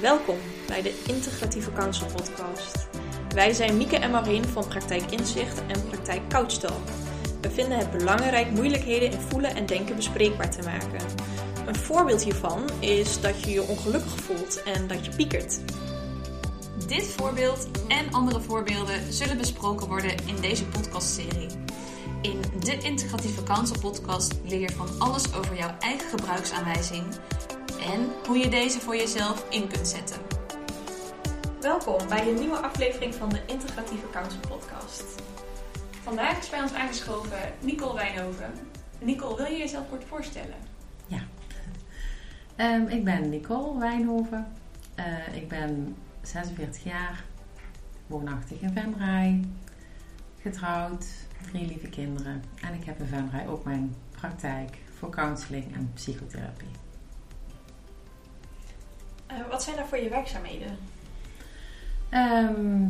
Welkom bij de Integratieve Counsel Podcast. Wij zijn Mieke en Marien van Praktijk Inzicht en Praktijk Couchtalk. We vinden het belangrijk moeilijkheden in voelen en denken bespreekbaar te maken. Een voorbeeld hiervan is dat je je ongelukkig voelt en dat je piekert. Dit voorbeeld en andere voorbeelden zullen besproken worden in deze podcastserie. In de Integratieve Counsel podcast leer je van alles over jouw eigen gebruiksaanwijzing en hoe je deze voor jezelf in kunt zetten. Welkom bij een nieuwe aflevering van de Integratieve Counsel Podcast. Vandaag is bij ons aangeschoven Nicole Wijnhoven. Nicole, wil je jezelf kort voorstellen? Ja, Ehm, ik ben Nicole Wijnhoven. Eh, ik ben 46 jaar, woonachtig in Venray, getrouwd, drie lieve kinderen. En ik heb in Venray ook mijn praktijk voor counseling en psychotherapie. Eh, wat zijn er voor je werkzaamheden? Ehm,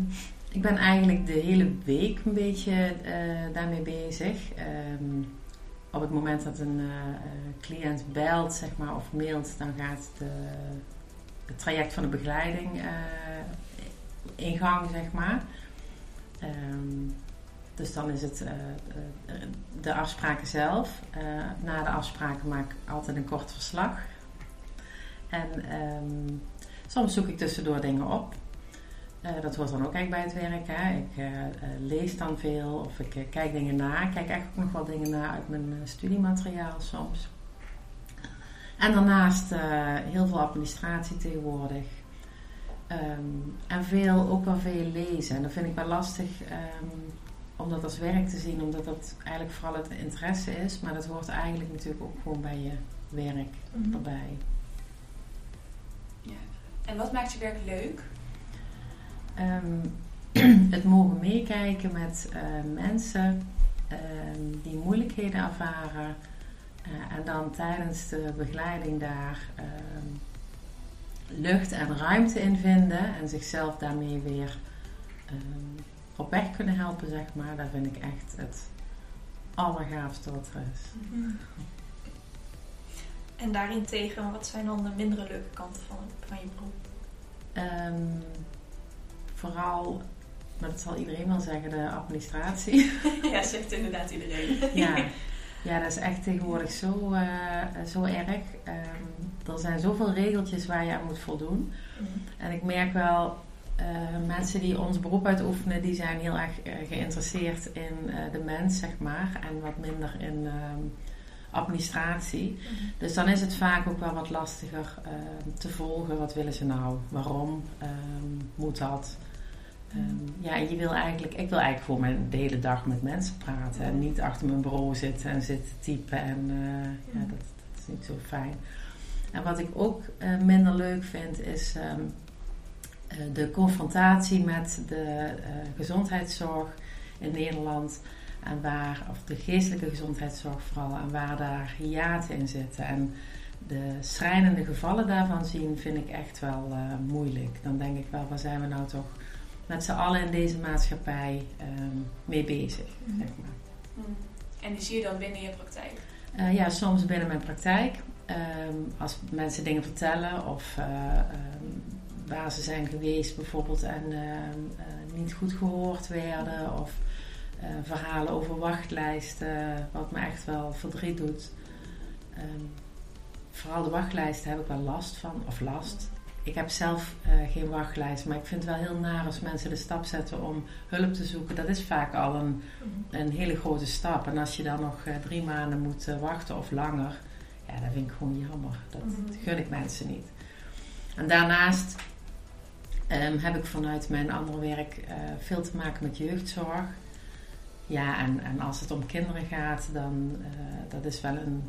ik ben eigenlijk de hele week een beetje eh, daarmee bezig. Ehm, op het moment dat een eh, cliënt belt zeg maar, of mailt, dan gaat de, het traject van de begeleiding uh, in gang. Zeg maar. Um, dus dan is het de afspraken zelf. na de afspraken maak ik altijd een kort verslag. En soms zoek ik tussendoor dingen op. Uh, dat hoort dan ook eigenlijk bij het werk. Hè. Ik uh, uh, lees dan veel of ik kijk dingen na. Ik kijk eigenlijk ook nog wel dingen na uit mijn studiemateriaal soms. En daarnaast heel veel administratie tegenwoordig. Um, en veel, ook wel veel lezen. En dat vind ik wel lastig um, om dat als werk te zien, omdat dat eigenlijk vooral het interesse is. Maar dat hoort eigenlijk natuurlijk ook gewoon bij je werk mm -hmm. erbij. En wat maakt je werk leuk? Um, het mogen meekijken met uh, mensen um, die moeilijkheden ervaren. Uh, en dan tijdens de begeleiding daar um, lucht en ruimte in vinden. En zichzelf daarmee weer op weg kunnen helpen, zeg maar. Dat vind ik echt het allergaafste wat er is. Mm -hmm. En daarentegen, wat zijn dan de mindere leuke kanten van, van je beroep? vooral, maar dat zal iedereen wel zeggen, de administratie. Ja, zegt inderdaad iedereen. ja. ja, dat is echt tegenwoordig zo, uh, zo erg. Um, er zijn zoveel regeltjes waar je aan moet voldoen. Mm -hmm. En ik merk wel, uh, mensen die ons beroep uitoefenen, die zijn heel erg uh, geïnteresseerd in de mens, zeg maar. En wat minder in um, administratie. Mm -hmm. Dus dan is het vaak ook wel wat lastiger te volgen. Wat willen ze nou? Waarom um, moet dat? Um, ja, en je wil eigenlijk, ik wil eigenlijk gewoon mijn, de hele dag met mensen praten. En niet achter mijn bureau zitten en zitten typen. En uh, ja, dat, dat, is niet zo fijn. En wat ik ook uh, minder leuk vind, is um, uh, de confrontatie met de gezondheidszorg in Nederland. En waar, of de geestelijke gezondheidszorg vooral, en waar daar hiaten in zitten. En de schrijnende gevallen daarvan zien, vind ik echt wel moeilijk. Dan denk ik wel, waar zijn we nou toch met z'n allen in deze maatschappij um, mee bezig. Mm. Zeg maar. mm. En die zie je dan binnen je praktijk? Uh, ja, soms binnen mijn praktijk. Um, als mensen dingen vertellen of uh, um, waar ze zijn geweest bijvoorbeeld en niet goed gehoord werden. Of verhalen over wachtlijsten, wat me echt wel verdriet doet. vooral de wachtlijsten heb ik wel last van, of last ik heb zelf uh, geen wachtlijst, maar ik vind het wel heel naar als mensen de stap zetten om hulp te zoeken. Dat is vaak al een, een hele grote stap. En als je dan nog uh, drie maanden moet wachten of langer, ja, dat vind ik gewoon jammer. Dat gun ik mensen niet. En daarnaast um, heb ik vanuit mijn andere werk veel te maken met jeugdzorg. Ja, en, en als het om kinderen gaat, dan dat is wel een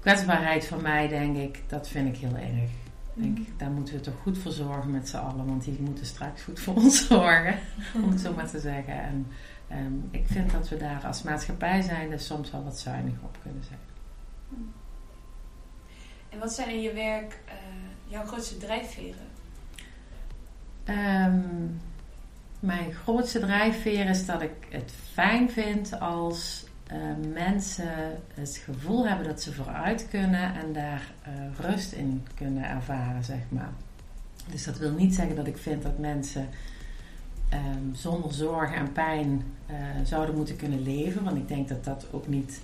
kwetsbaarheid van mij, denk ik. Dat vind ik heel erg. Denk, daar moeten we toch goed voor zorgen met z'n allen, want die moeten straks goed voor ons zorgen, om het zo maar te zeggen. En um, ik vind dat we daar als maatschappij zijn dus soms wel wat zuinig op kunnen zijn. En wat zijn in je werk uh, jouw grootste drijfveren? Um, mijn grootste drijfveer is dat ik het fijn vind als uh, mensen het gevoel hebben dat ze vooruit kunnen en daar uh, rust in kunnen ervaren, zeg maar. Dus dat wil niet zeggen dat ik vind dat mensen ehm, zonder zorgen en pijn eh, zouden moeten kunnen leven. Want ik denk dat dat ook niet,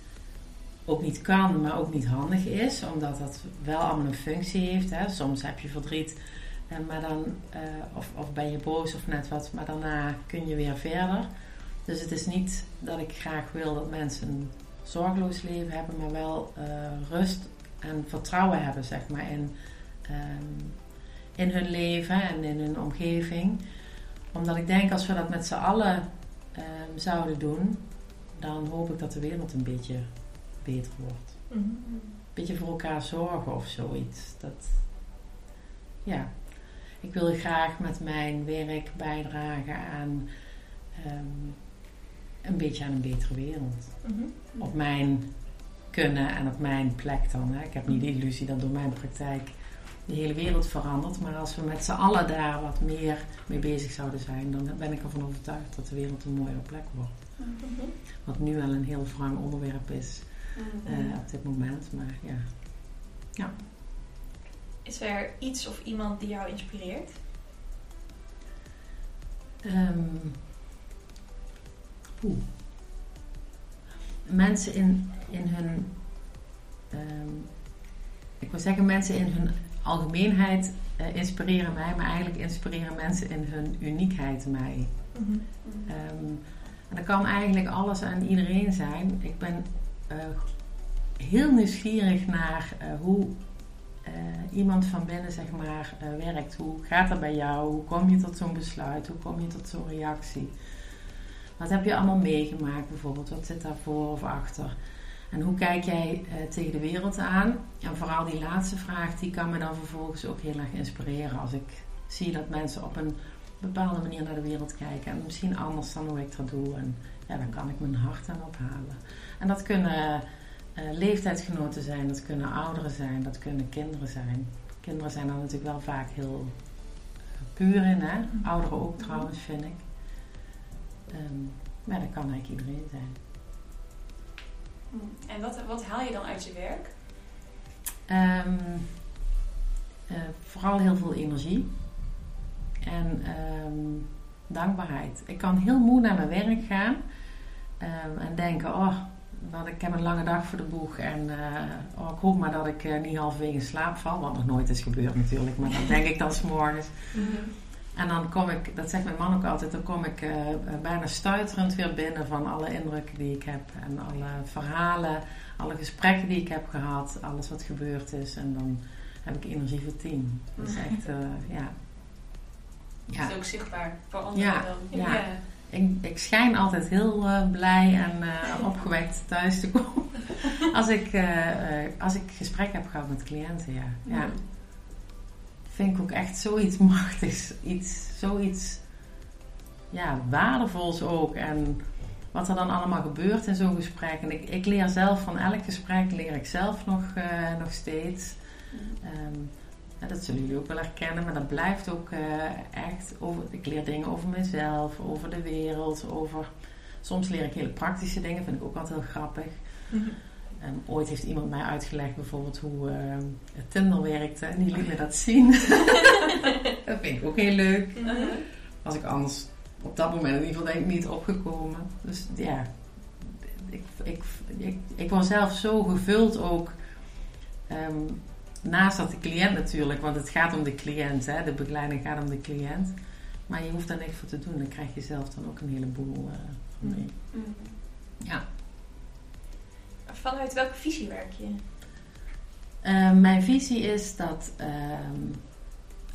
ook niet kan, maar ook niet handig is. Omdat dat wel allemaal een functie heeft. Hè. Soms heb je verdriet, uh, maar dan, uh, of, of ben je boos of net wat. Maar daarna kun je weer verder. Dus het is niet dat ik graag wil dat mensen een zorgeloos leven hebben, maar wel rust en vertrouwen hebben, zeg maar, in, um, in hun leven en in hun omgeving. Omdat ik denk, als we dat met z'n allen um, zouden doen, dan hoop ik dat de wereld een beetje beter wordt. Mm -hmm. Een beetje voor elkaar zorgen of zoiets. Dat, ja. Ik wil graag met mijn werk bijdragen aan um, een beetje aan een betere wereld. Mm -hmm. Op mijn kunnen en op mijn plek dan. Hè. Ik heb niet de illusie dat door mijn praktijk de hele wereld verandert. Maar als we met z'n allen daar wat meer mee bezig zouden zijn, dan ben ik ervan overtuigd dat de wereld een mooiere plek wordt. Mm-hmm. Wat nu wel een heel wrang onderwerp is uh, op dit moment. Maar ja. ja. Is er iets of iemand die jou inspireert? Um, mensen in, in hun. Um, ik wil zeggen, mensen in hun algemeenheid uh, inspireren mij, maar eigenlijk inspireren mensen in hun uniekheid mij. Mm -hmm. um, en dat kan eigenlijk alles aan iedereen zijn. Ik ben uh, heel nieuwsgierig naar uh, hoe iemand van binnen zeg maar, werkt. Hoe gaat dat bij jou? Hoe kom je tot zo'n besluit? Hoe kom je tot zo'n reactie? Wat heb je allemaal meegemaakt bijvoorbeeld? Wat zit daarvoor of achter? En hoe kijk jij uh, tegen de wereld aan? En vooral die laatste vraag, die kan me dan vervolgens ook heel erg inspireren. Als ik zie dat mensen op een bepaalde manier naar de wereld kijken. En misschien anders dan hoe ik dat doe. En ja, dan kan ik mijn hart aan ophalen. En dat kunnen uh, leeftijdsgenoten zijn, dat kunnen ouderen zijn, dat kunnen kinderen zijn. Kinderen zijn dan natuurlijk wel vaak heel puur in, hè? Ouderen ook trouwens, vind ik. Um, maar dat kan eigenlijk iedereen zijn. En wat, wat haal je dan uit je werk? Um, uh, vooral heel veel energie en um, dankbaarheid. Ik kan heel moe naar mijn werk gaan en denken: Oh, dat ik heb een lange dag voor de boeg en uh, ik hoop maar dat ik uh, niet halverwege in slaap val, wat nog nooit is gebeurd natuurlijk, maar dan denk ik dan s'morgens. Mm -hmm. En dan kom ik, dat zegt mijn man ook altijd, dan kom ik uh, bijna stuiterend weer binnen van alle indrukken die ik heb. En alle verhalen, alle gesprekken die ik heb gehad, alles wat gebeurd is. En dan heb ik energie voor tien. Dat is echt, ja. ja. Dat is ook zichtbaar voor anderen ja, dan. Ja. ja. Ik, ik schijn altijd heel uh, blij en opgewekt thuis te komen. als, ik, als ik gesprek heb gehad met cliënten, ja. ja vind ik ook echt zoiets machtigs. Iets, zoiets ja, waardevols ook. En wat er dan allemaal gebeurt in zo'n gesprek. En ik, ik leer zelf van elk gesprek, leer ik zelf nog, nog steeds. Um, ja, dat zullen jullie ook wel herkennen, maar dat blijft ook uh, echt over. Ik leer dingen over mezelf, over de wereld, over. Soms leer ik hele praktische dingen, vind ik ook altijd heel grappig. Mm -hmm. En ooit heeft iemand mij uitgelegd bijvoorbeeld hoe uh, het Tinder werkte. En die liet me dat zien. dat vind ik ook heel leuk. Uh -huh. Was ik anders op dat moment in ieder geval denk ik niet opgekomen. Dus ja, ik, ik, ik, ik was zelf zo gevuld ook. Um, naast dat de cliënt natuurlijk, want het gaat om de cliënt. Hè? De begeleiding gaat om de cliënt. Maar je hoeft daar niks voor te doen. Dan krijg je zelf dan ook een heleboel uh, mee. Mm -hmm. Ja. Vanuit welke visie werk je? Uh, mijn visie is dat uh,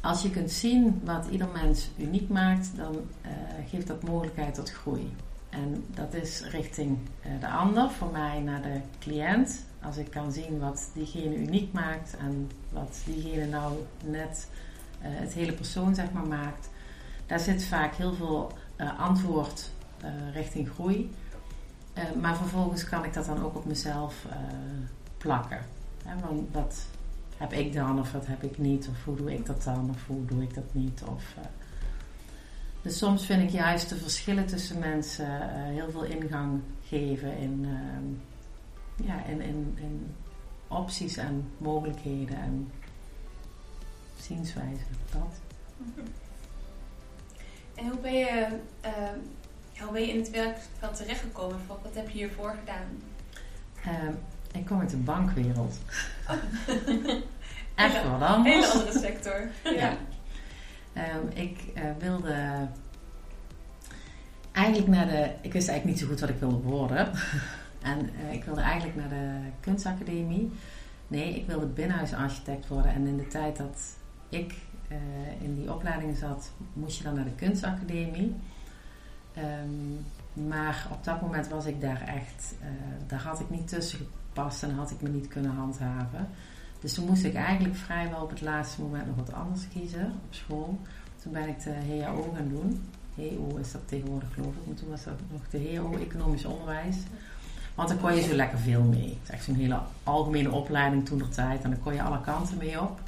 als je kunt zien wat ieder mens uniek maakt, dan uh, geeft dat mogelijkheid tot groei. En dat is richting de ander, voor mij naar de cliënt. Als ik kan zien wat diegene uniek maakt en wat diegene nou net het hele persoon zeg maar maakt, daar zit vaak heel veel antwoord richting groei. Maar vervolgens kan ik dat dan ook op mezelf plakken. want wat heb ik dan of wat heb ik niet? Of hoe doe ik dat dan of hoe doe ik dat niet? Of, dus soms vind ik juist de verschillen tussen mensen heel veel ingang geven in, ehm, ja, in, in, in opties en mogelijkheden en zienswijzen. Dat. En hoe ben je, ehm, hoe ben je in het werkveld terechtgekomen? Wat, heb je hiervoor gedaan? Ehm, ik kom uit de bankwereld. Oh. Echt wat anders. Hele andere sector. Ja. Ehm, ik eh, wilde eigenlijk naar de. Ik wist eigenlijk niet zo goed wat ik wilde worden. En eh, ik wilde eigenlijk naar de kunstacademie. Nee, ik wilde binnenhuisarchitect worden. En in de tijd dat ik eh, in die opleiding zat, moest je dan naar de kunstacademie. Ehm, maar op dat moment was ik daar echt, eh, daar had ik niet tussen gepast en had ik me niet kunnen handhaven. Dus toen moest ik eigenlijk vrijwel op het laatste moment nog wat anders kiezen op school. Toen ben ik de HAO gaan doen. HEO is dat tegenwoordig geloof ik, maar toen was dat nog de HAO Economisch Onderwijs. Want daar kon je zo lekker veel mee. Het is echt zo'n hele algemene opleiding toen der tijd en daar kon je alle kanten mee op.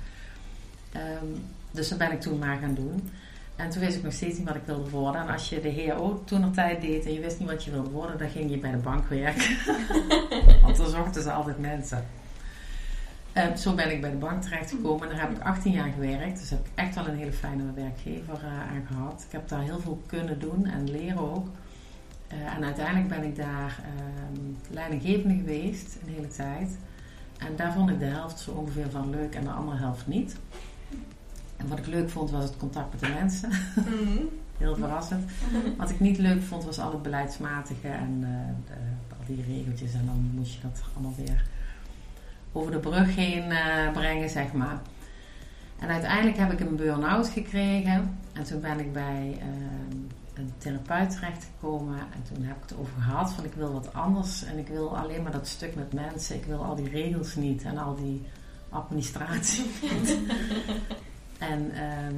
Ehm, dus dat ben ik toen maar gaan doen. En toen wist ik nog steeds niet wat ik wilde worden. En als je de HAO toen nog tijd deed en je wist niet wat je wilde worden, dan ging je bij de bank werken. Want dan zochten ze altijd mensen. Eh, zo ben ik bij de bank terechtgekomen en daar heb ik 18 jaar gewerkt. Dus heb ik echt wel een hele fijne werkgever eh, aan gehad. Ik heb daar heel veel kunnen doen en leren ook. Eh, en uiteindelijk ben ik daar ehm, leidinggevende geweest een hele tijd. En daar vond ik de helft zo ongeveer van leuk en de andere helft niet. En wat ik leuk vond was het contact met de mensen. Mhm. Heel verrassend. Wat ik niet leuk vond was al het beleidsmatige en eh, de, al die regeltjes. En dan moest je dat allemaal weer over de brug heen eh, brengen, zeg maar. En uiteindelijk heb ik een burn-out gekregen. En toen ben ik bij ehm, een therapeut terechtgekomen. En toen heb ik het over gehad van ik wil wat anders. En ik wil alleen maar dat stuk met mensen. Ik wil al die regels niet en al die administratie niet. en ehm,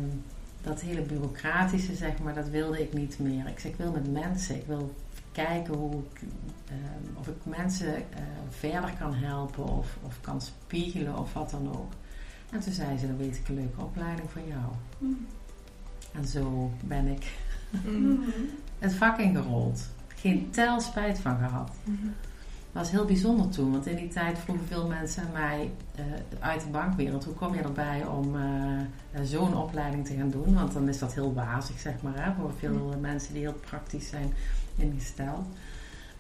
dat hele bureaucratische, zeg maar, dat wilde ik niet meer. Ik zei, ik wil met mensen. Ik wil kijken hoe ik, ehm, of ik mensen eh, verder kan helpen of, of kan spiegelen of wat dan ook. En toen zei ze, dan weet ik een leuke opleiding voor jou. En zo ben ik Mhm. het vak ingerold. Geen tel spijt van gehad. Dat was heel bijzonder toen, want in die tijd vroegen veel mensen mij eh, uit de bankwereld: hoe kom je erbij om eh, eh, zo'n opleiding te gaan doen? Want dan is dat heel wazig, zeg maar, hè, voor veel mensen die heel praktisch zijn ingesteld.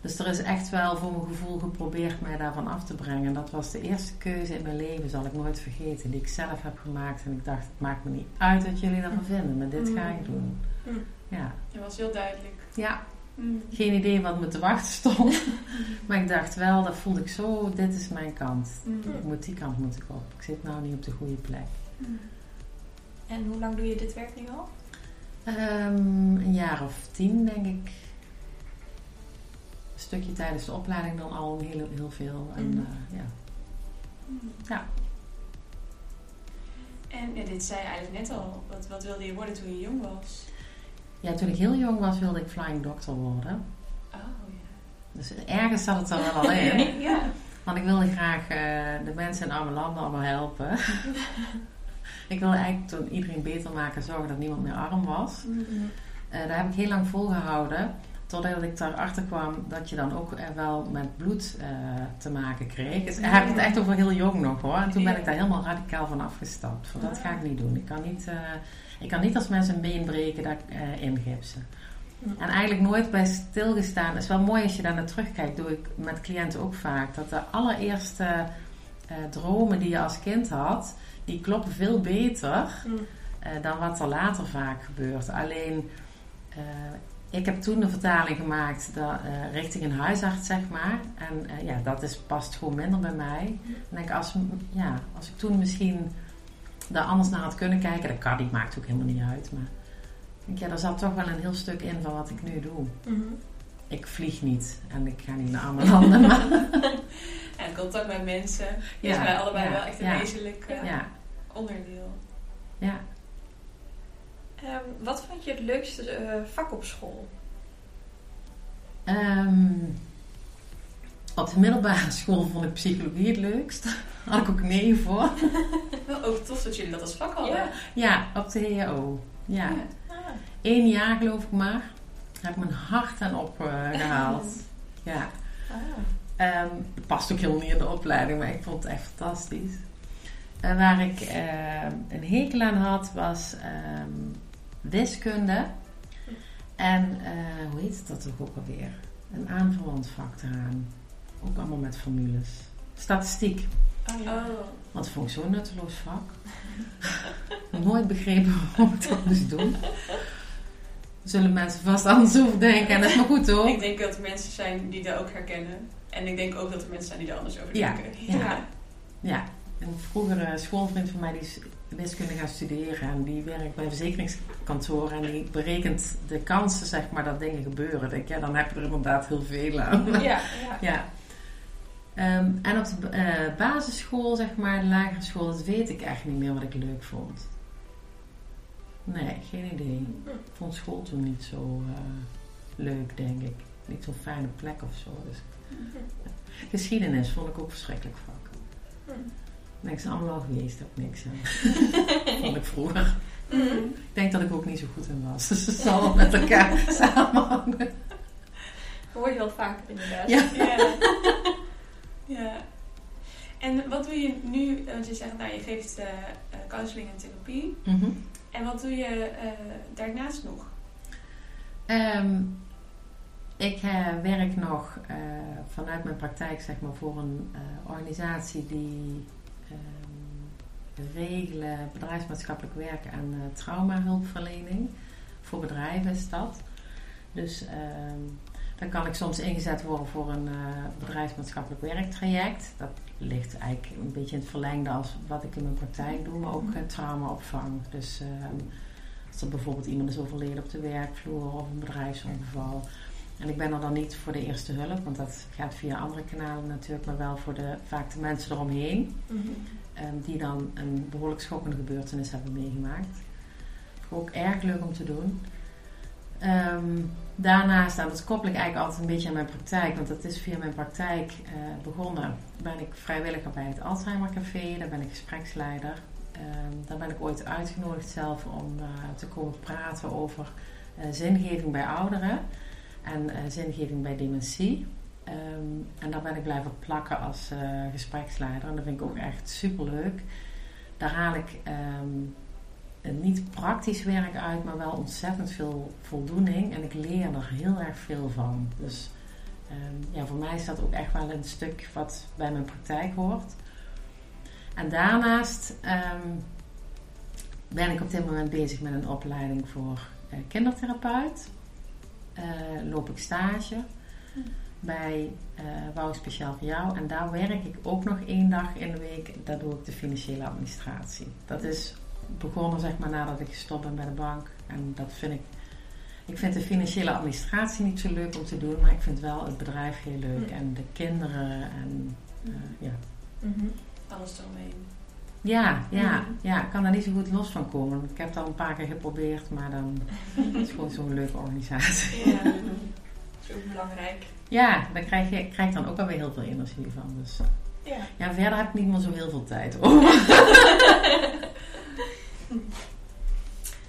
Dus er is echt wel voor mijn gevoel geprobeerd mij daarvan af te brengen. Dat was de eerste keuze in mijn leven, zal ik nooit vergeten, die ik zelf heb gemaakt. En ik dacht: het maakt me niet uit wat jullie daarvan vinden, maar dit ga ik doen. Mm. Ja. Dat was heel duidelijk. ja, geen idee wat me te wachten stond. maar ik dacht wel, dat voelde ik zo, dit is mijn kant. Ik moet die kant moet ik op. Ik zit nou niet op de goede plek. En hoe lang doe je dit werk nu al? Ehm, een jaar of tien, denk ik. Stukje tijdens de opleiding dan al heel, heel veel. En, Mhm. eh, ja. Ja. En ja, dit zei je eigenlijk net al. Wat, wat wilde je worden toen je jong was? ja, toen ik heel jong was wilde ik flying doctor worden. Oh Dus ergens zat het er wel al ja. in. ja. Want ik wilde graag eh, de mensen in arme landen allemaal helpen. ik wilde eigenlijk toen iedereen beter maken, zorgen dat niemand meer arm was. Mhm. Eh, daar heb ik heel lang volgehouden. Totdat ik daarachter kwam dat je dan ook eh, wel met bloed eh, te maken kreeg. Dus heb ik het echt over heel jong nog hoor. En toen ben ik daar helemaal radicaal van afgestapt. Dat ga ik niet doen. Ik kan niet, eh, ik kan niet als mensen een been breken dat eh ingipsen. En eigenlijk nooit bij stilgestaan. Het is wel mooi als je daar naar terugkijkt. Doe ik met cliënten ook vaak. Dat de allereerste dromen die je als kind had, die kloppen veel beter dan wat er later vaak gebeurt. Alleen, ik heb toen de vertaling gemaakt dat, eh, richting een huisarts, zeg maar. En eh, ja, dat is, past gewoon minder bij mij. En denk, als, ja, als ik toen misschien daar anders naar had kunnen kijken, dat kan niet, maakt ook helemaal niet uit. Maar ik denk, ja, daar zat toch wel een heel stuk in van wat ik nu doe. Mhm. Ik vlieg niet en ik ga niet naar andere landen. Maar, En contact met mensen is bij allebei ja, wel echt een wezenlijk eh, ja, onderdeel. ja. Ehm, wat vond je het leukste eh, vak op school? Ehm, op de middelbare school vond ik psychologie het leukst. Had ik ook nee voor. Wel ook tof dat jullie dat als vak hadden. Ja. Ja, op de HAO. Ja. Ah. Eén jaar geloof ik maar. Heb ik mijn hart aan opgehaald. ja. Ah. Ehm, het past ook helemaal niet in de opleiding, maar ik vond het echt fantastisch. eh, waar ik een hekel aan had, was wiskunde. En eh, hoe heet dat ook alweer? Een aanverwant vak eraan. Ook allemaal met formules. Statistiek. Oh, ja. Want vond ik zo'n nutteloos vak. Nooit begrepen waarom ik dat moest doen. Zullen mensen vast anders over denken. En dat is maar goed hoor. Ik denk dat er mensen zijn die dat ook herkennen. En ik denk ook dat er mensen zijn die daar anders over Ja, denken. ja. Ja, een vroegere schoolvriend van mij die wiskunde gaan studeren en die werkt bij een verzekeringskantoor en die berekent de kansen zeg maar dat dingen gebeuren. Denk, ja, dan heb je er inderdaad heel veel aan. Ja, ja. Ja. Ehm, en op de eh, basisschool, zeg maar, de lagere school, dat weet ik echt niet meer wat ik leuk vond. Nee, geen idee. Ik vond school toen niet zo eh, leuk, denk ik. Niet zo'n fijne plek of zo. Dus. Geschiedenis vond ik ook verschrikkelijk vak. Niks allemaal geweest, ook niks aan. vond ik vroeger. Ik denk dat ik ook niet zo goed in was. Dus het zal wel met elkaar samenhangen. Hoor je wel vaker inderdaad. Ja. Ja. ja. En wat doe je nu? Want je zegt, nou, je geeft eh, eh, counseling en therapie. Mhm. En wat doe je eh, daarnaast nog? Ehm, ik eh, werk nog eh, vanuit mijn praktijk zeg maar, voor een eh, organisatie die regelen bedrijfsmaatschappelijk werk en eh, traumahulpverlening. Voor bedrijven is dat. Dus ehm, dan kan ik soms ingezet worden voor een eh, bedrijfsmaatschappelijk werktraject. Dat ligt eigenlijk een beetje in het verlengde als wat ik in mijn praktijk doe, maar ook traumaopvang. Dus ehm, als er bijvoorbeeld iemand is overleden op de werkvloer of een bedrijfsongeval. En ik ben er dan niet voor de eerste hulp, want dat gaat via andere kanalen natuurlijk, maar wel voor de, vaak de mensen eromheen. ehm, die dan een behoorlijk schokkende gebeurtenis hebben meegemaakt. Ook erg leuk om te doen. Ehm, daarnaast, en dat koppel ik eigenlijk altijd een beetje aan mijn praktijk, want dat is via mijn praktijk eh, begonnen. Ben ik vrijwilliger bij het Alzheimer Café, daar ben ik gespreksleider. Ehm, daar ben ik ooit uitgenodigd zelf om eh, te komen praten over eh, zingeving bij ouderen en eh, zingeving bij dementie. Ehm, en daar ben ik blijven plakken als eh, gespreksleider. En dat vind ik ook echt super leuk. Daar haal ik ehm, niet praktisch werk uit, maar wel ontzettend veel voldoening. En ik leer er heel erg veel van. Dus ehm, ja, voor mij is dat ook echt wel een stuk wat bij mijn praktijk hoort. En daarnaast ben ik op dit moment bezig met een opleiding voor eh, kindertherapeut. Eh, loop ik stage bij uh, Wouw Speciaal voor Jou. En daar werk ik ook nog één dag in de week. Daar doe ik de financiële administratie. Dat is begonnen zeg maar nadat ik gestopt ben bij de bank. En dat vind ik... Ik vind de financiële administratie niet zo leuk om te doen. Maar ik vind wel het bedrijf heel leuk. Mm. En de kinderen en uh, ja. Mhm. Alles eromheen. Ja, ja, ja, ik kan daar niet zo goed los van komen. Ik heb het al een paar keer geprobeerd, maar dan het is gewoon zo'n leuke organisatie. Ja, dat is ook belangrijk. Ja, daar krijg je krijg dan ook alweer heel veel energie van. Dus Ja. ja, verder heb ik niet meer zo heel veel tijd over.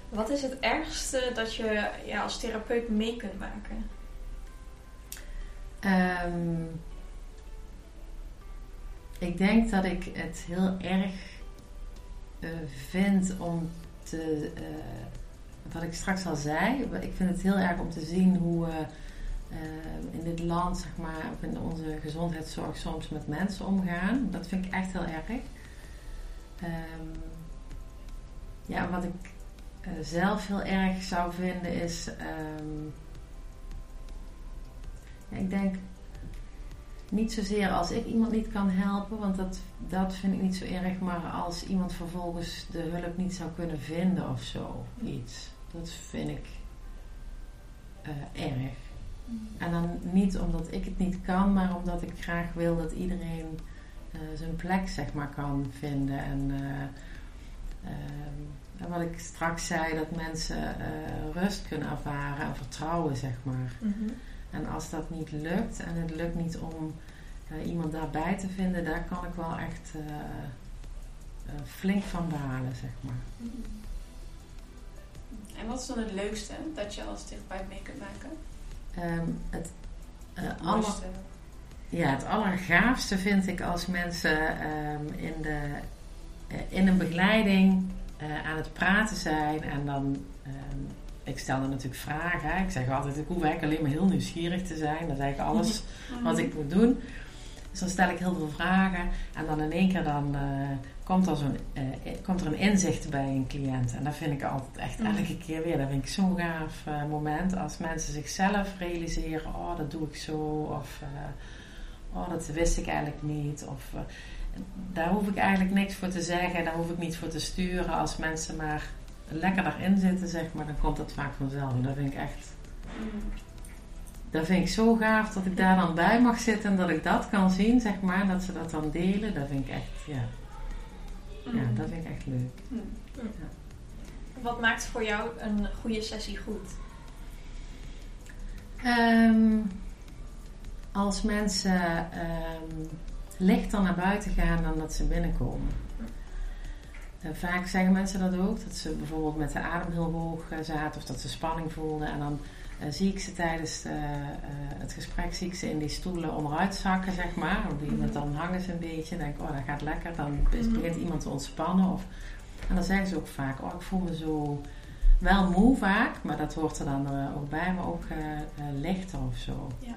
Wat is het ergste dat je ja, als therapeut mee kunt maken? Ehm, ik denk dat ik het heel erg eh, vind om te. eh, wat ik straks al zei, ik vind het heel erg om te zien hoe we eh, in dit land, zeg maar, in onze gezondheidszorg soms met mensen omgaan. Dat vind ik echt heel erg. Ehm, ja, wat ik zelf heel erg zou vinden is. ehm, ja, ik denk niet zozeer als ik iemand niet kan helpen, want dat, dat vind ik niet zo erg, maar als iemand vervolgens de hulp niet zou kunnen vinden of zo, iets. Dat vind ik eh, erg. En dan niet omdat ik het niet kan, maar omdat ik graag wil dat iedereen eh, zijn plek zeg maar kan vinden. En, en wat ik straks zei, dat mensen rust kunnen ervaren en vertrouwen zeg maar. Mhm. En als dat niet lukt en het lukt niet om uh, iemand daarbij te vinden, daar kan ik wel echt uh, uh, flink van balen, zeg maar. En wat is dan het leukste dat je als therapeut mee kunt maken? Um, het, het aller, ja, het allergaafste vind ik als mensen um, in, de, in een begeleiding aan het praten zijn en dan ehm, ik stel dan natuurlijk vragen. Ik zeg altijd, ik hoef eigenlijk alleen maar heel nieuwsgierig te zijn. Dat is eigenlijk alles Mhm. wat ik moet doen. Dus dan stel ik heel veel vragen. En dan in één keer dan, eh, komt, er zo'n, eh, komt er een inzicht bij een cliënt. En dat vind ik altijd echt Mhm. elke keer weer. Dat vind ik zo'n gaaf eh, moment. Als mensen zichzelf realiseren. Oh, dat doe ik zo. Of oh, dat wist ik eigenlijk niet. Of, daar hoef ik eigenlijk niks voor te zeggen. Daar hoef ik niet voor te sturen. Als mensen maar lekker daarin zitten, zeg maar, dan komt dat vaak vanzelf. En dat vind ik echt, dat vind ik zo gaaf dat ik daar dan bij mag zitten en dat ik dat kan zien, zeg maar, dat ze dat dan delen. Dat vind ik echt, ja, ja Mhm. dat vind ik echt leuk. Mhm. Wat maakt voor jou een goede sessie goed? Ehm, als mensen ehm, lichter naar buiten gaan dan dat ze binnenkomen. Vaak zeggen mensen dat ook, dat ze bijvoorbeeld met de adem heel hoog eh, zaten of dat ze spanning voelden. En dan eh, zie ik ze tijdens eh, het gesprek zie ik ze in die stoelen onderuit zakken, zeg maar. Op die moment dan hangen ze een beetje en denk oh dat gaat lekker. Dan Mhm. begint iemand te ontspannen. Of, en dan zeggen ze ook vaak, oh ik voel me zo wel moe vaak, maar dat hoort er dan ook bij, maar ook lichter of zo. Ja.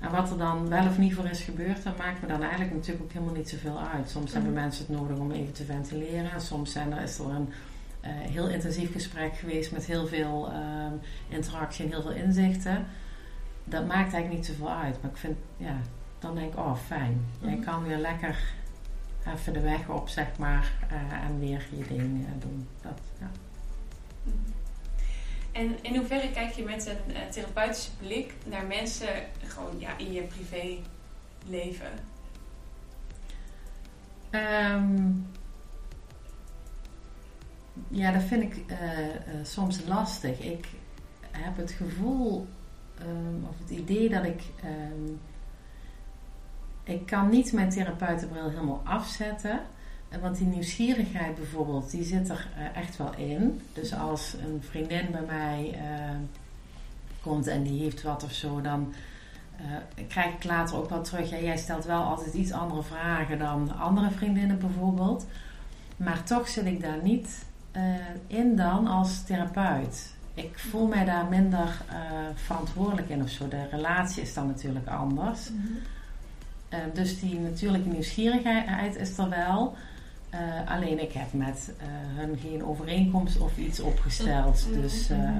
En wat er dan wel of niet voor is gebeurd, dat maakt me dan eigenlijk natuurlijk ook helemaal niet zoveel uit. Soms hebben Mhm. mensen het nodig om even te ventileren. En soms zijn er, is er een eh, heel intensief gesprek geweest met heel veel ehm, interactie en heel veel inzichten. Dat maakt eigenlijk niet zoveel uit. Maar ik vind, ja, dan denk ik, oh fijn. Jij Mhm. kan weer lekker even de weg op, zeg maar, eh, en weer je ding eh, doen. Dat, ja. En in hoeverre kijk je met een eh, therapeutische blik naar mensen gewoon ja, in je privéleven? Ehm, ja, dat vind ik eh, eh, soms lastig. Ik heb het gevoel ehm, of het idee dat ik. ehm, ik kan niet mijn therapeutenbril helemaal afzetten. Want die nieuwsgierigheid bijvoorbeeld, die zit er eh, echt wel in. Dus als een vriendin bij mij eh, komt en die heeft wat of zo, dan eh, krijg ik later ook wel terug. Ja, jij stelt wel altijd iets andere vragen dan andere vriendinnen bijvoorbeeld. Maar toch zit ik daar niet in dan als therapeut. Ik voel mij daar minder verantwoordelijk in of zo. De relatie is dan natuurlijk anders. Eh, dus die natuurlijke nieuwsgierigheid is er wel. Eh, alleen ik heb met eh, hun geen overeenkomst of iets opgesteld. Dus, eh,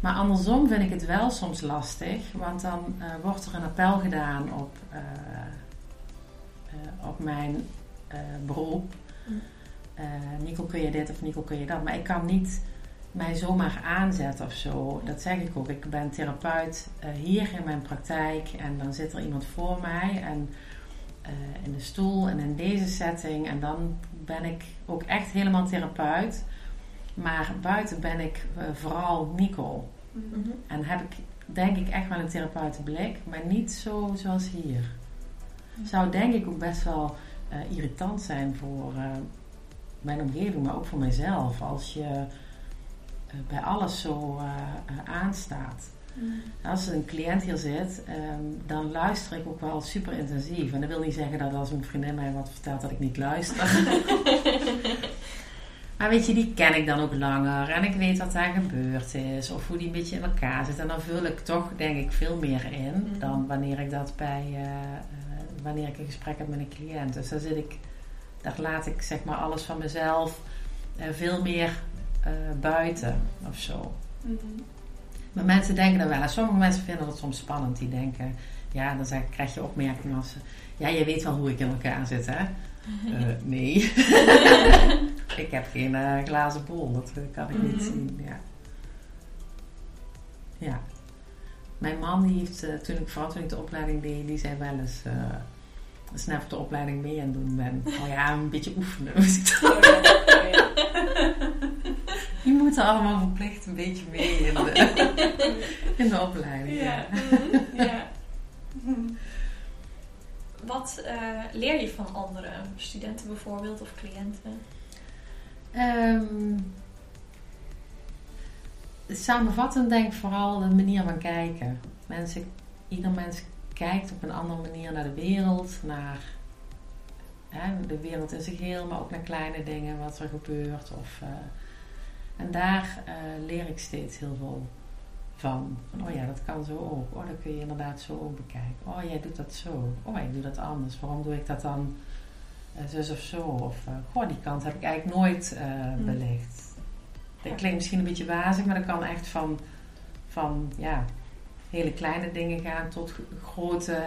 maar andersom vind ik het wel soms lastig. Want dan wordt er een appel gedaan op, op mijn beroep. Nico kun je dit of Nico kun je dat. Maar ik kan niet mij zomaar aanzetten of zo. Dat zeg ik ook. Ik ben therapeut hier in mijn praktijk. En dan zit er iemand voor mij. En eh, in de stoel en in deze setting. En dan ben ik ook echt helemaal therapeut. Maar buiten ben ik eh, vooral Nico. Mhm. Mhm. En heb ik denk ik echt wel een therapeutenblik, maar niet zo zoals hier. Zou denk ik ook best wel eh, irritant zijn voor mijn omgeving, maar ook voor mijzelf. Als je bij alles zo aanstaat. Als een cliënt hier zit, ehm, dan luister ik ook wel super intensief. En dat wil niet zeggen dat als een vriendin mij wat vertelt dat ik niet luister. maar weet je, die ken ik dan ook langer. En ik weet wat daar gebeurd is. Of hoe die een beetje in elkaar zit. En dan vul ik toch, denk ik, veel meer in. Mhm. Dan wanneer ik dat bij... eh, eh, wanneer ik een gesprek heb met een cliënt. Dus daar zit ik... Daar laat ik zeg maar alles van mezelf eh, veel meer buiten of zo. Mhm. Maar mensen denken dat wel. En sommige mensen vinden dat soms spannend. Die denken, ja, dan zeg, krijg je opmerkingen als... Ja, je weet wel hoe ik in elkaar zit, hè? Eh, nee. ik heb geen eh, glazen bol. Dat eh, kan ik niet Mhm. zien, ja. Ja. Mijn man, die heeft, toen ik vooral toen ik de opleiding deed, die zei wel eens... snel op de opleiding mee aan doen ben. Oh ja, een beetje oefenen. ik. Oh ja, oh ja. Moeten allemaal verplicht een beetje mee in de, in de opleiding. Ja. ja. Mhm. Wat eh, leer je van anderen? Studenten bijvoorbeeld of cliënten? Ehm, samenvattend denk ik vooral de manier van kijken. Mensen, ieder mens kijkt op een andere manier naar de wereld, naar hè, de wereld in zich heel, maar ook naar kleine dingen, wat er gebeurt. Of, eh, en daar eh, leer ik steeds heel veel van. van. Oh ja, dat kan zo ook. Oh, dat kun je inderdaad zo ook bekijken. Oh, jij doet dat zo. Oh, ik doe dat anders. Waarom doe ik dat dan uh, zus of zo? Of, goh, die kant heb ik eigenlijk nooit mm. belicht. Dat klinkt misschien een beetje wazig, maar dat kan echt van, van ja, hele kleine dingen gaan tot grote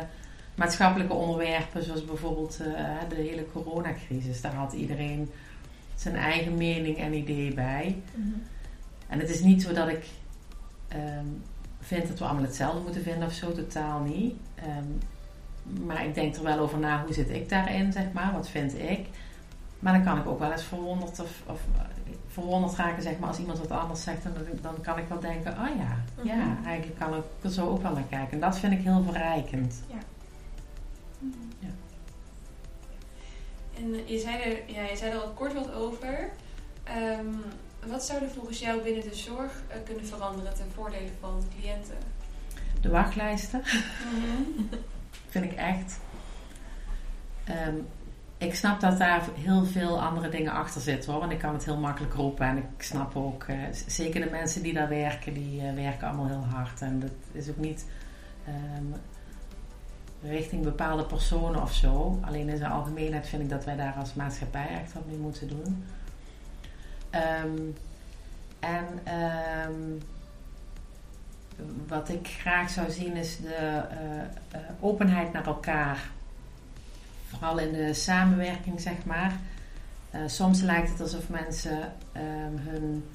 maatschappelijke onderwerpen, zoals bijvoorbeeld uh, de hele coronacrisis. Daar had iedereen zijn eigen mening en idee bij. Mhm. En het is niet zo dat ik um, vind dat we allemaal hetzelfde moeten vinden of zo, totaal niet. Um, maar ik denk er wel over na, hoe zit ik daarin, zeg maar, wat vind ik. Maar dan kan ik ook wel eens verwonderd, of, of verwonderd raken, zeg maar, als iemand wat anders zegt. Dan, dan kan ik wel denken, oh ja, ja, mhm. eigenlijk kan ik er zo ook wel naar kijken. En dat vind ik heel verrijkend. Ja. ja. En je zei, er, ja, je zei er al kort wat over. Um, wat zou er volgens jou binnen de zorg uh, kunnen veranderen ten voordele van cliënten? De wachtlijsten. Mm vind ik echt. Um, ik snap dat daar heel veel andere dingen achter zitten hoor. Want ik kan het heel makkelijk roepen. En ik snap ook, uh, zeker de mensen die daar werken, die uh, werken allemaal heel hard. En dat is ook niet um, richting bepaalde personen of zo. Alleen in zijn algemeenheid vind ik dat wij daar als maatschappij echt wat mee moeten doen. Um, en um, wat ik graag zou zien is de uh, openheid naar elkaar vooral in de samenwerking, zeg maar. Uh, soms lijkt het alsof mensen um, hun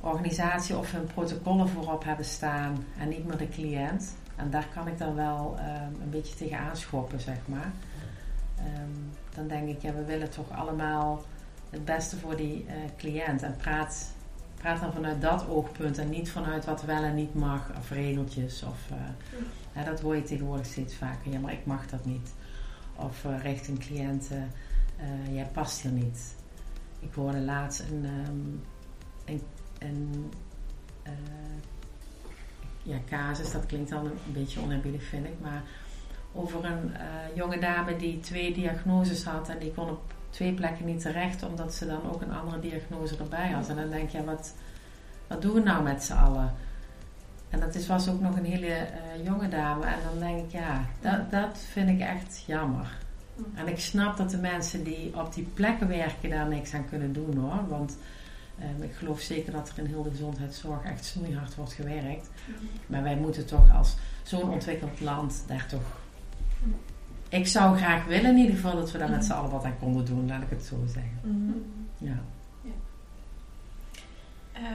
organisatie of hun protocollen voorop hebben staan en niet meer de cliënt. En daar kan ik dan wel um, een beetje tegen aanschoppen, zeg maar. Um, dan denk ik, ja, we willen toch allemaal het beste voor die uh, cliënt. En praat, praat dan vanuit dat oogpunt en niet vanuit wat wel en niet mag, of regeltjes. Of, uh, dat hoor je tegenwoordig steeds vaker. Ja, maar ik mag dat niet. Of uh, richting cliënten, jij past hier niet. Ik hoorde laatst een, um, een, een ja, casus, dat klinkt dan een beetje oneerbiedig vind ik, maar over een jonge dame die twee diagnoses had en die kon op twee plekken niet terecht omdat ze dan ook een andere diagnose erbij had. En dan denk je, wat, wat doen we nou met z'n allen? En dat is, was ook nog een hele uh, jonge dame. En dan denk ik, ja, dat, dat vind ik echt jammer. Mm. En ik snap dat de mensen die op die plekken werken daar niks aan kunnen doen hoor. Want um, ik geloof zeker dat er in heel de gezondheidszorg echt snoeihard wordt gewerkt. Mm. Maar wij moeten toch als zo'n ontwikkeld land daar toch. Ik zou graag willen in ieder geval dat we daar met z'n allen wat aan konden doen, laat ik het zo zeggen. Mm-hmm. Ja. ja.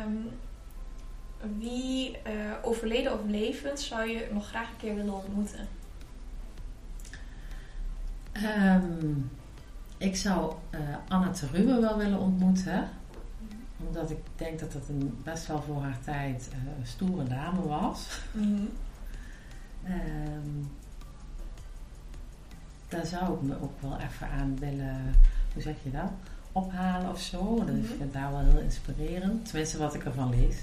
Um, wie uh, overleden of levend zou je nog graag een keer willen ontmoeten? Um, ik zou uh, Anna Teruwe wel willen ontmoeten. Omdat ik denk dat dat een best wel voor haar tijd uh, een stoere dame was. Mm um, daar zou ik me ook wel even aan willen, hoe zeg je dat? ophalen of zo. Dus mm -hmm. ik vind daar wel heel inspirerend. Tenminste, wat ik ervan lees.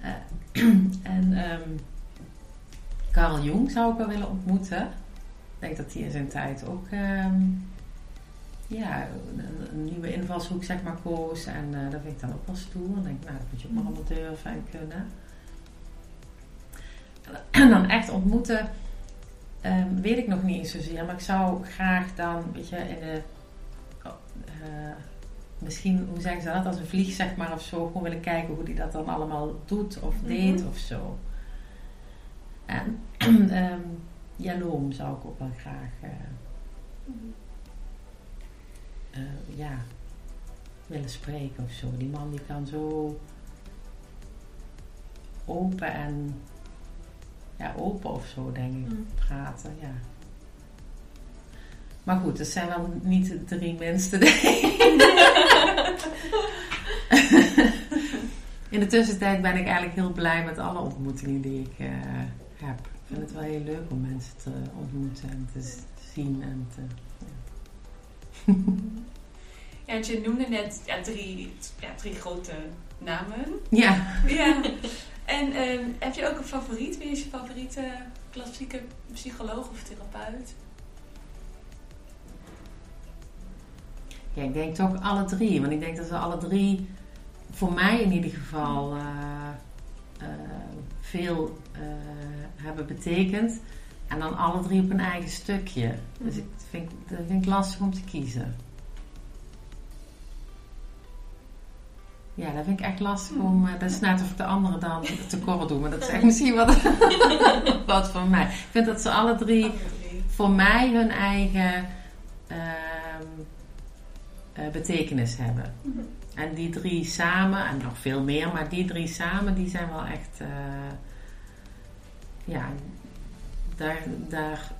uh, en um, Carl Jung zou ik wel willen ontmoeten. Ik denk dat hij in zijn tijd ook um, ja, een, een, nieuwe invalshoek zeg maar koos. En uh, dat vind ik dan ook wel stoer. En denk nou, dat moet je ook nog allemaal durven en kunnen. En dan echt ontmoeten, um, weet ik nog niet eens zozeer. Maar ik zou graag dan, weet je, in de uh, misschien, hoe zeggen ze dat, als een vlieg zeg maar of zo, gewoon willen kijken hoe die dat dan allemaal doet of mhm. deed of zo. En um, Jaloom zou ik ook wel graag uh, uh, ja, willen spreken of zo. Die man die kan zo open en ja, open of zo denk ik, mm. praten. Ja. Maar goed, dat zijn wel niet de drie minste In de tussentijd ben ik eigenlijk heel blij met alle ontmoetingen die ik uh, heb. Ik vind het wel heel leuk om mensen te ontmoeten en te zien en te. Ja, want je noemde net ja, drie, ja, drie grote namen. Ja. ja. En uh, heb je ook een favoriet? Wie is je favoriete klassieke psycholoog of therapeut? Ja, ik denk toch alle drie. Want ik denk dat ze alle drie, voor mij in ieder geval, eh, eh, veel eh, hebben betekend. En dan alle drie op een eigen stukje. Dus ik vind, dat vind ik lastig om te kiezen. Ja, dat vind ik echt lastig om. eh, dat is net of ik de andere dan te kort doe, maar dat is echt misschien wat, wat voor mij. Ik vind dat ze alle drie voor mij hun eigen ehm, eh, betekenis hebben. En die drie samen, en nog veel meer, maar die drie samen, die zijn wel echt. eh, ja, daar, daar,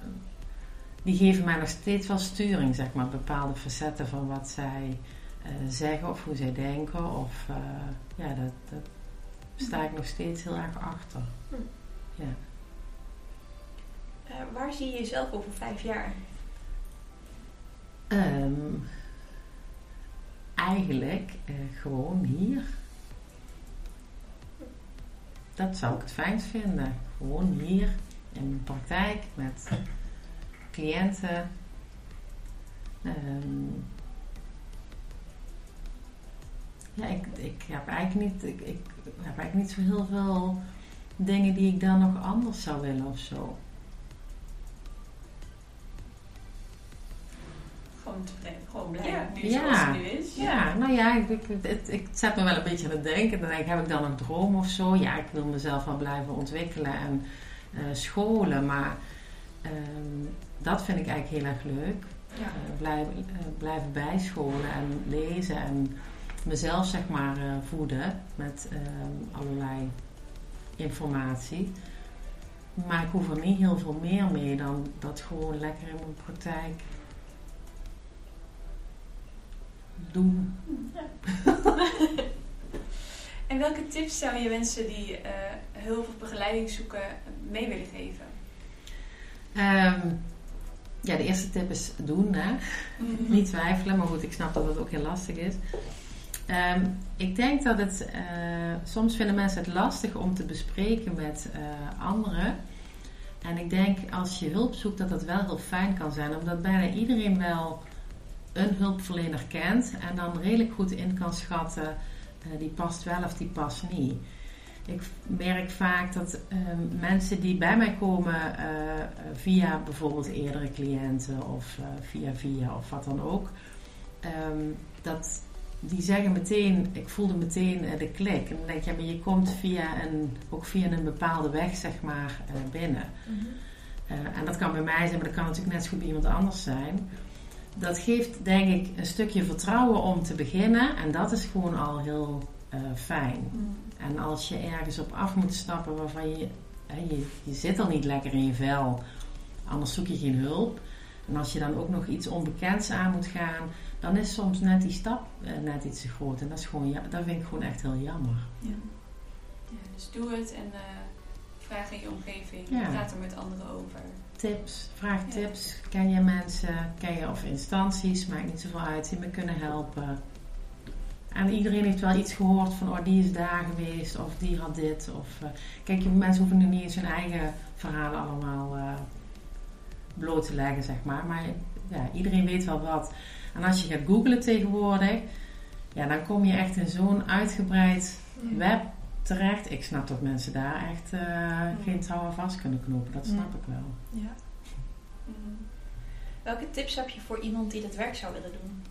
die geven mij nog steeds wel sturing, zeg maar, bepaalde facetten van wat zij eh, zeggen of hoe zij denken. Of eh, ja, dat, dat sta ik nog steeds heel erg achter. Hm. Ja. Eh, waar zie je jezelf over vijf jaar? Ehm, eigenlijk gewoon hier. Dat zou ik het fijnst vinden. Gewoon hier in mijn praktijk met cliënten. Ehm, ja, ik, ik heb eigenlijk niet, ik, ik heb eigenlijk niet zo heel veel dingen die ik dan nog anders zou willen of zo. Gewoon tevreden, gewoon blij Ja. nu Ja. zoals het nu is. Ja, nou ja, ik, ik, het, ik zet me wel een beetje aan het denken. Dan denk ik, heb ik dan een droom of zo? Ja, ik wil mezelf wel blijven ontwikkelen en scholen. Maar ehm, dat vind ik eigenlijk heel erg leuk. Ja. Eh, blijven, eh, blijven bijscholen en lezen en mezelf zeg maar eh, voeden met ehm, allerlei informatie. Maar ik hoef er niet heel veel meer mee dan dat gewoon lekker in mijn praktijk doen. En welke tips zou je mensen die eh, hulp of begeleiding zoeken mee willen geven? Ehm, ja, de eerste tip is doen. Hè? Niet twijfelen, maar goed, ik snap dat het ook heel lastig is. Ehm, ik denk dat het, eh, soms vinden mensen het lastig om te bespreken met eh, anderen. En ik denk als je hulp zoekt dat dat wel heel fijn kan zijn, omdat bijna iedereen wel een hulpverlener kent en dan redelijk goed in kan schatten eh, die past wel of die past niet. Ik merk vaak dat ehm, mensen die bij mij komen eh, via bijvoorbeeld eerdere cliënten of eh, via via of wat dan ook, ehm, dat die zeggen meteen, ik voelde meteen eh, de klik. En dan denk je, ja, maar je komt via een, ook via een bepaalde weg zeg maar binnen. Eh, en dat kan bij mij zijn, maar dat kan natuurlijk net zo goed bij iemand anders zijn. Dat geeft denk ik een stukje vertrouwen om te beginnen en dat is gewoon al heel fijn. En als je ergens op af moet stappen waarvan je, hè, je, je zit al niet lekker in je vel, anders zoek je geen hulp. En als je dan ook nog iets onbekends aan moet gaan, dan is soms net die stap eh, net iets te groot. En dat, is gewoon, ja, dat vind ik gewoon echt heel jammer. Ja. ja, dus doe het en eh, vraag in je omgeving. Ja. Praat er met anderen over. Tips, vraag Ja. tips. Ken je mensen, ken je of instanties, maakt niet zoveel uit, die me kunnen helpen. En iedereen heeft wel iets gehoord van, oh die is daar geweest of die had dit. Of, eh, kijk, mensen hoeven nu niet eens hun eigen verhalen allemaal eh, bloot te leggen, zeg maar. Maar ja, iedereen weet wel wat. En als je gaat googlen tegenwoordig, ja, dan kom je echt in zo'n uitgebreid web terecht. Ik snap dat mensen daar echt eh, geen touwen vast kunnen knopen. Dat snap ik wel. Ja. Mm. Welke tips heb je voor iemand die dit werk zou willen doen?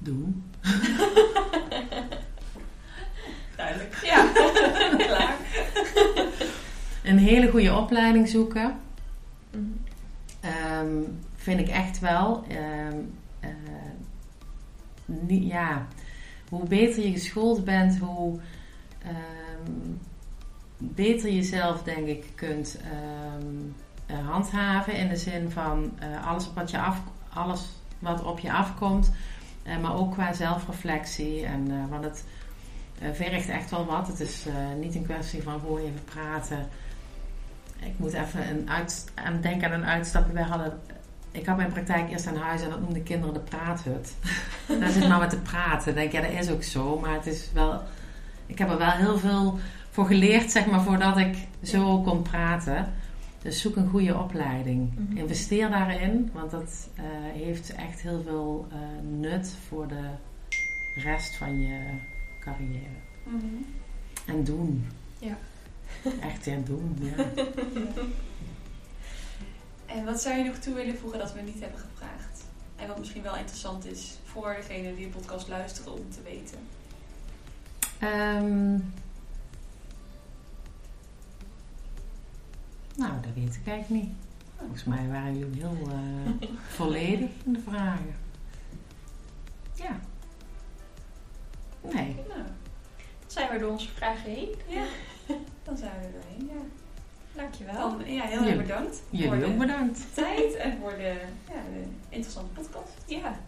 Doen. Duidelijk. Ja. Klaar. Een hele goede opleiding zoeken. Mhm. Ehm, vind ik echt wel. Ehm, eh, niet- ja, hoe beter je geschoold bent, hoe ehm, beter je zelf, denk ik, kunt eh, handhaven. In de zin van eh, alles, wat je af, alles wat op je afkomt. Eh, maar ook qua zelfreflectie. En, eh, want het eh, vergt echt wel wat. Het is niet een kwestie van gewoon even praten. Ik moet even een uit, aan denken aan een uitstapje. Wij hadden, ik had mijn praktijk eerst aan huis en dat noemden kinderen de praathut. Daar zit maar met te praten. Denk ja, dat is ook zo. Maar het is wel, ik heb er wel heel veel voor geleerd, zeg maar, voordat ik zo kon praten. Dus zoek een goede opleiding. Mhm. Investeer daarin, want dat eh, heeft echt heel veel eh, nut voor de rest van je carrière. Mhm. En doen. Ja. Echt, ja, doen. Ja. En wat zou je nog toe willen voegen dat we niet hebben gevraagd? En wat misschien wel interessant is voor degene die de podcast luisteren om te weten. Ehm, nou, dat weet ik eigenlijk niet. Volgens mij waren jullie heel eh, volledig in de vragen. Ja. Nee. Nou, Zijn we door onze vragen heen? ja. Dan zijn we er doorheen. Ja. Dankjewel. Dan, ja, heel erg Jullie- bedankt voor Jullie ook de bedankt. tijd en voor de, ja, de interessante podcast. Ja,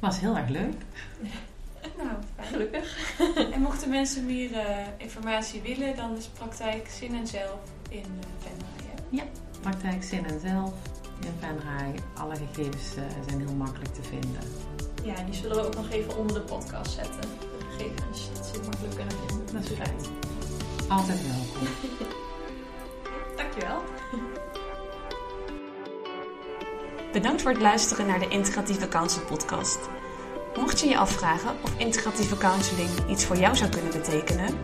Was heel erg leuk. Nou, fijn. gelukkig. En mochten mensen meer eh, informatie willen, dan is praktijk Zin en Zelf in uh, Venray. hè? Praktijk Zin en Zelf in Venray. Alle gegevens eh, zijn heel makkelijk te vinden. Ja, en die zullen we ook nog even onder de podcast zetten. De gegevens, dat ze het makkelijk kunnen vinden. Dat is fijn. Altijd welkom. Dankjewel. Bedankt voor het luisteren naar de Integratieve Counsel podcast. Mocht je je afvragen of integratieve counseling iets voor jou zou kunnen betekenen,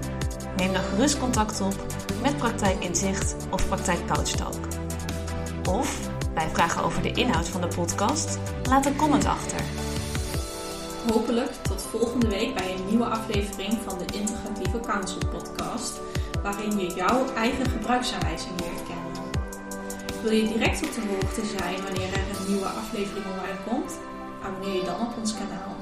neem dan gerust contact op met Praktijk Inzicht of Praktijk Couch. Of bij vragen over de inhoud van de podcast, laat een comment achter. Hopelijk tot volgende week bij een nieuwe aflevering van de Integratieve Counsel podcast, waarin je jouw eigen gebruiksaanwijzing leert kennen. Wil je direct op de hoogte zijn wanneer er een nieuwe aflevering online komt? Abonneer je dan op ons kanaal.